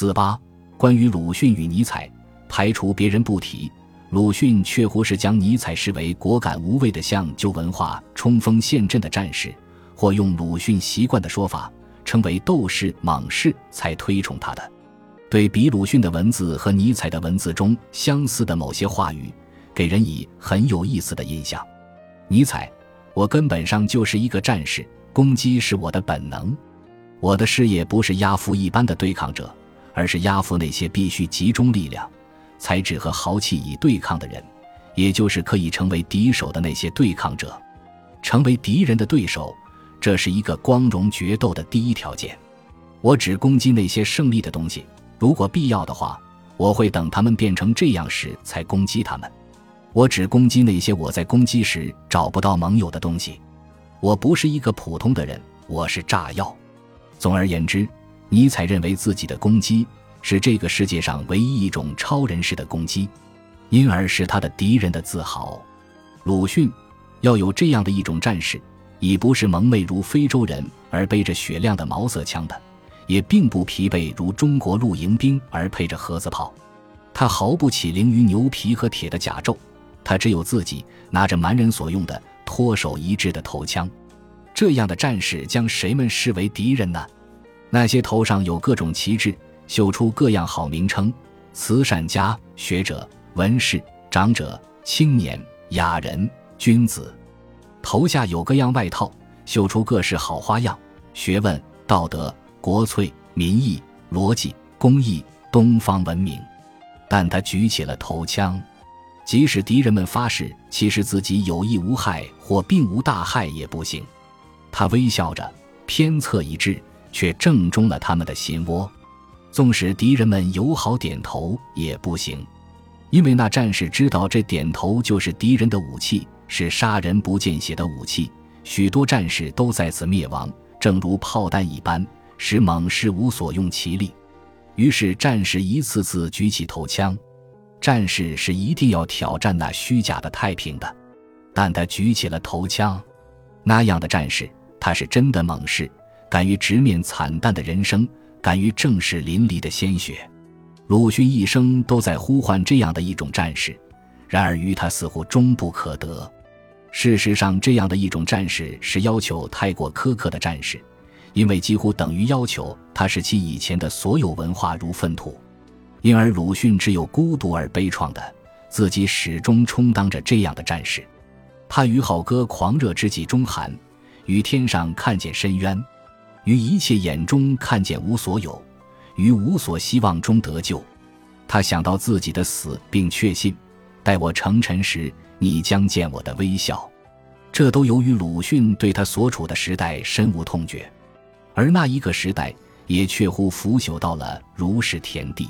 四八，关于鲁迅与尼采，排除别人不提，鲁迅却乎是将尼采视为果敢无畏的向旧文化冲锋陷阵的战士，或用鲁迅习惯的说法，称为斗士猛士，才推崇他的。对比鲁迅的文字和尼采的文字中相似的某些话语，给人以很有意思的印象。尼采，我根本上就是一个战士，攻击是我的本能。我的事业不是压服一般的对抗者，而是压服那些必须集中力量、才智和豪气以对抗的人，也就是可以成为敌手的那些对抗者。成为敌人的对手，这是一个光荣决斗的第一条件。我只攻击那些胜利的东西。如果必要的话，我会等他们变成这样时才攻击他们。我只攻击那些我在攻击时找不到盟友的东西。我不是一个普通的人，我是炸药。总而言之，尼采认为自己的攻击是这个世界上唯一一种超人式的攻击，因而是他的敌人的自豪。鲁迅要有这样的一种战士，已不是蒙昧如非洲人而背着雪亮的毛瑟枪的。也并不疲惫，如中国露营兵而配着盒子炮，他毫不起灵于牛皮和铁的甲胄，他只有自己拿着蛮人所用的脱手一致的头枪。这样的战士将谁们视为敌人呢？那些头上有各种旗帜、绣出各样好名称、慈善家、学者、文士、长者、青年、雅人、君子，头下有各样外套，绣出各式好花样、学问、道德。国粹、民意、逻辑、公义、东方文明，但他举起了头枪，即使敌人们发誓其实自己有益无害或并无大害也不行。他微笑着，偏侧一致，却正中了他们的心窝。纵使敌人们友好点头也不行，因为那战士知道这点头就是敌人的武器，是杀人不见血的武器。许多战士都在此灭亡，正如炮弹一般。使猛士无所用其力，于是战士一次次举起头枪。战士是一定要挑战那虚假的太平的，但他举起了头枪。那样的战士，他是真的猛士，敢于直面惨淡的人生，敢于正视淋漓的鲜血。鲁迅一生都在呼唤这样的一种战士，然而于他似乎终不可得。事实上，这样的一种战士是要求太过苛刻的战士。因为几乎等于要求他使其以前的所有文化如粪土，因而鲁迅只有孤独而悲怆的自己始终充当着这样的战士。他于好歌狂热之际中寒，于天上看见深渊，于一切眼中看见无所有，于无所希望中得救。他想到自己的死，并确信，待我成尘时，你将见我的微笑。这都由于鲁迅对他所处的时代深恶痛绝。而那一个时代也确乎腐朽到了如是田地。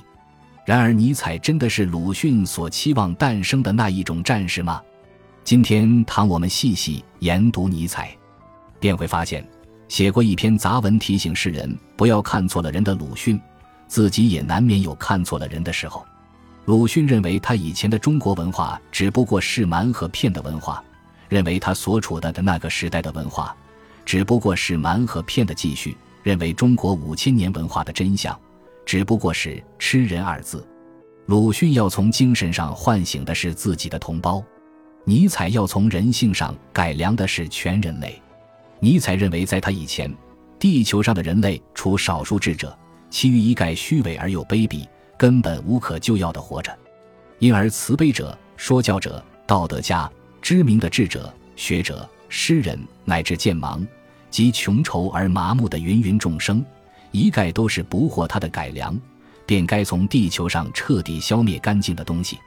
然而，尼采真的是鲁迅所期望诞生的那一种战士吗？今天，倘我们细细研读尼采，便会发现，写过一篇杂文提醒世人不要看错了人的鲁迅，自己也难免有看错了人的时候。鲁迅认为他以前的中国文化只不过是蛮和骗的文化，认为他所处的的那个时代的文化。只不过是蛮和骗的继续，认为中国五千年文化的真相，只不过是“吃人”二字。鲁迅要从精神上唤醒的是自己的同胞，尼采要从人性上改良的是全人类。尼采认为，在他以前，地球上的人类除少数智者，其余一概虚伪而又卑鄙，根本无可救药的活着。因而，慈悲者、说教者、道德家、知名的智者、学者、诗人乃至剑盲。及穷愁而麻木的芸芸众生，一概都是不获他的改良，便该从地球上彻底消灭干净的东西。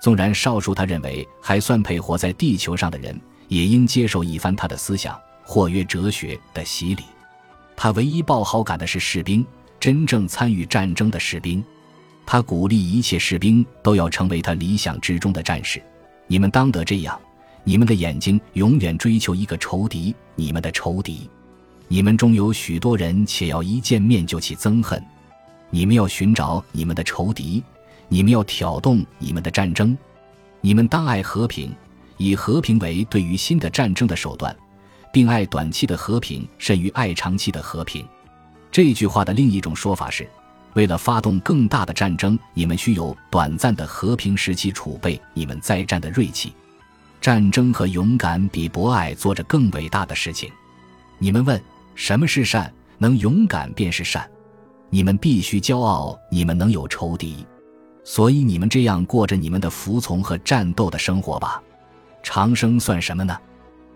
纵然少数他认为还算配活在地球上的人，也应接受一番他的思想或曰哲学的洗礼。他唯一抱好感的是士兵，真正参与战争的士兵。他鼓励一切士兵都要成为他理想之中的战士。你们当得这样。你们的眼睛永远追求一个仇敌，你们的仇敌。你们中有许多人，且要一见面就起憎恨。你们要寻找你们的仇敌，你们要挑动你们的战争。你们当爱和平，以和平为对于新的战争的手段，并爱短期的和平甚于爱长期的和平。这句话的另一种说法是：为了发动更大的战争，你们需有短暂的和平时期储备你们再战的锐气。战争和勇敢比博爱做着更伟大的事情。你们问什么是善？能勇敢便是善。你们必须骄傲，你们能有仇敌，所以你们这样过着你们的服从和战斗的生活吧。长生算什么呢？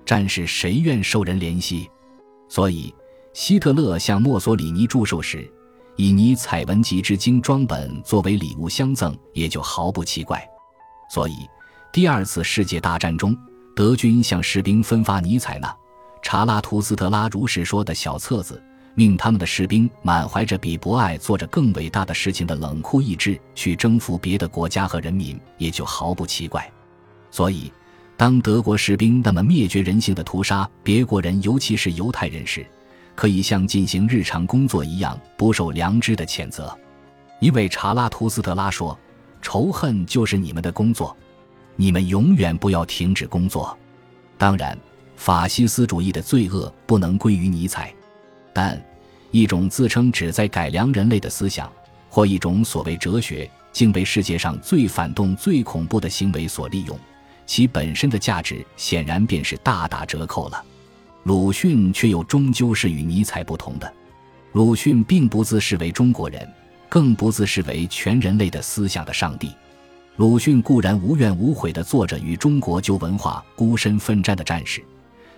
战士谁愿受人怜惜？所以希特勒向墨索里尼祝寿时，以尼采文集之精装本作为礼物相赠，也就毫不奇怪。所以。第二次世界大战中，德军向士兵分发尼采那《查拉图斯特拉如是说》的小册子，命他们的士兵满怀着比博爱做着更伟大的事情的冷酷意志去征服别的国家和人民，也就毫不奇怪。所以，当德国士兵那么灭绝人性的屠杀别国人，尤其是犹太人时，可以像进行日常工作一样不受良知的谴责，因为查拉图斯特拉说：“仇恨就是你们的工作。”你们永远不要停止工作。当然，法西斯主义的罪恶不能归于尼采，但一种自称旨在改良人类的思想，或一种所谓哲学，竟被世界上最反动、最恐怖的行为所利用，其本身的价值显然便是大打折扣了。鲁迅却又终究是与尼采不同的。鲁迅并不自视为中国人，更不自视为全人类的思想的上帝。鲁迅固然无怨无悔地做着与中国旧文化孤身奋战的战士，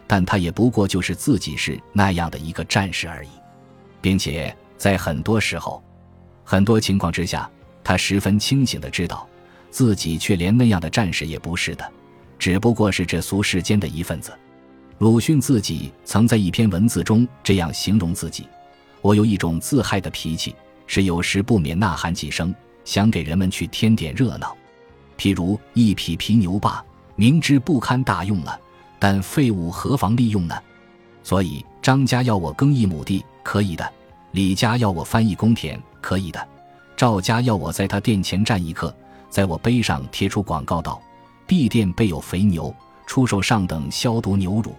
但他也不过就是自己是那样的一个战士而已，并且在很多时候、很多情况之下，他十分清醒地知道，自己却连那样的战士也不是的，只不过是这俗世间的一份子。鲁迅自己曾在一篇文字中这样形容自己：“我有一种自害的脾气，是有时不免呐喊几声，想给人们去添点热闹。”譬如一匹皮牛罢，明知不堪大用了，但废物何妨利用呢？所以张家要我耕一亩地，可以的；李家要我翻一公田，可以的；赵家要我在他店前站一刻，在我碑上贴出广告道：“B 店备有肥牛，出售上等消毒牛乳。”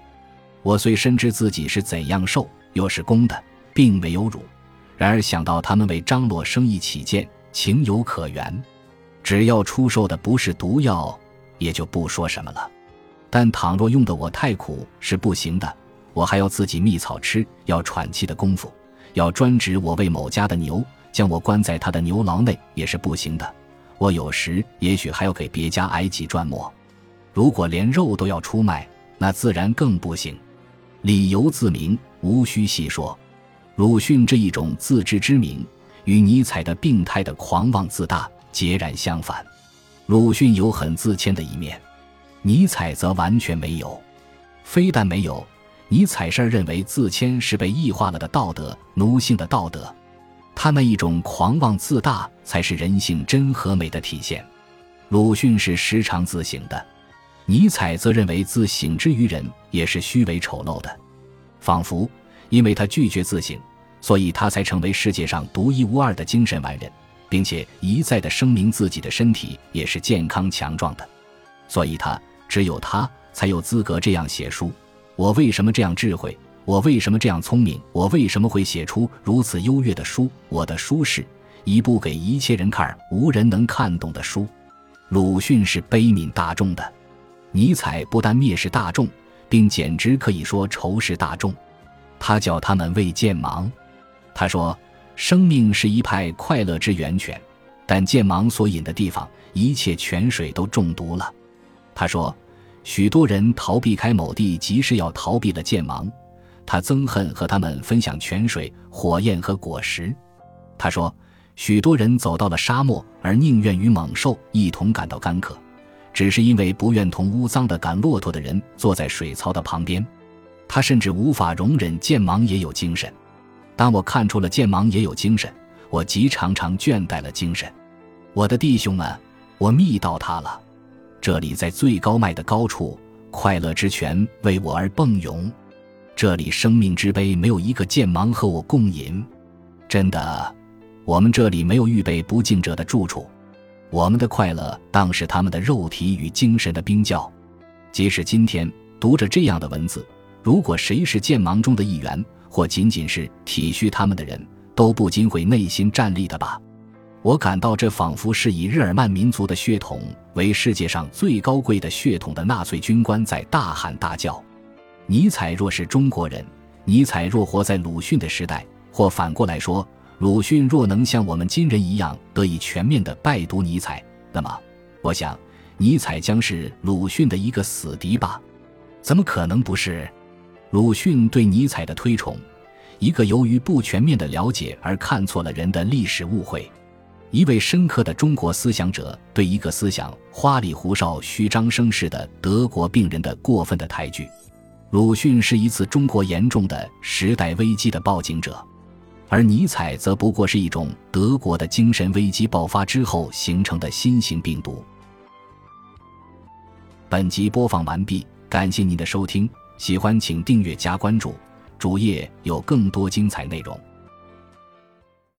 我虽深知自己是怎样瘦，又是公的，并没有乳，然而想到他们为张罗生意起见，情有可原。只要出售的不是毒药，也就不说什么了。但倘若用的我太苦是不行的，我还要自己觅草吃，要喘气的功夫，要专职我为某家的牛，将我关在他的牛牢内也是不行的。我有时也许还要给别家挨几砖磨。如果连肉都要出卖，那自然更不行。理由自明，无需细说。鲁迅这一种自知之明，与尼采的病态的狂妄自大。截然相反，鲁迅有很自谦的一面，尼采则完全没有。非但没有，尼采是认为自谦是被异化了的道德，奴性的道德。他那一种狂妄自大，才是人性真和美的体现。鲁迅是时常自省的，尼采则认为自省之于人也是虚伪丑陋的，仿佛因为他拒绝自省，所以他才成为世界上独一无二的精神完人。并且一再的声明自己的身体也是健康强壮的，所以他只有他才有资格这样写书。我为什么这样智慧？我为什么这样聪明？我为什么会写出如此优越的书？我的书是一部给一切人看无人能看懂的书。鲁迅是悲悯大众的，尼采不但蔑视大众，并简直可以说仇视大众。他叫他们为剑盲。他说。生命是一派快乐之源泉，但剑盲所引的地方，一切泉水都中毒了。他说，许多人逃避开某地，即是要逃避了剑盲。他憎恨和他们分享泉水、火焰和果实。他说，许多人走到了沙漠，而宁愿与猛兽一同感到干渴，只是因为不愿同污脏的赶骆驼的人坐在水槽的旁边。他甚至无法容忍剑芒也有精神。当我看出了剑芒也有精神，我极常常倦怠了精神。我的弟兄们，我觅到他了。这里在最高迈的高处，快乐之泉为我而迸涌。这里生命之杯没有一个剑芒和我共饮。真的，我们这里没有预备不敬者的住处。我们的快乐当是他们的肉体与精神的冰窖。即使今天读着这样的文字，如果谁是剑芒中的一员，或仅仅是体恤他们的人，都不禁会内心战栗的吧？我感到这仿佛是以日耳曼民族的血统为世界上最高贵的血统的纳粹军官在大喊大叫。尼采若是中国人，尼采若活在鲁迅的时代，或反过来说，鲁迅若能像我们今人一样得以全面的拜读尼采，那么，我想，尼采将是鲁迅的一个死敌吧？怎么可能不是？鲁迅对尼采的推崇，一个由于不全面的了解而看错了人的历史误会，一位深刻的中国思想者对一个思想花里胡哨、虚张声势的德国病人的过分的抬举。鲁迅是一次中国严重的时代危机的报警者，而尼采则不过是一种德国的精神危机爆发之后形成的新型病毒。本集播放完毕，感谢您的收听，喜欢请订阅加关注，主页有更多精彩内容。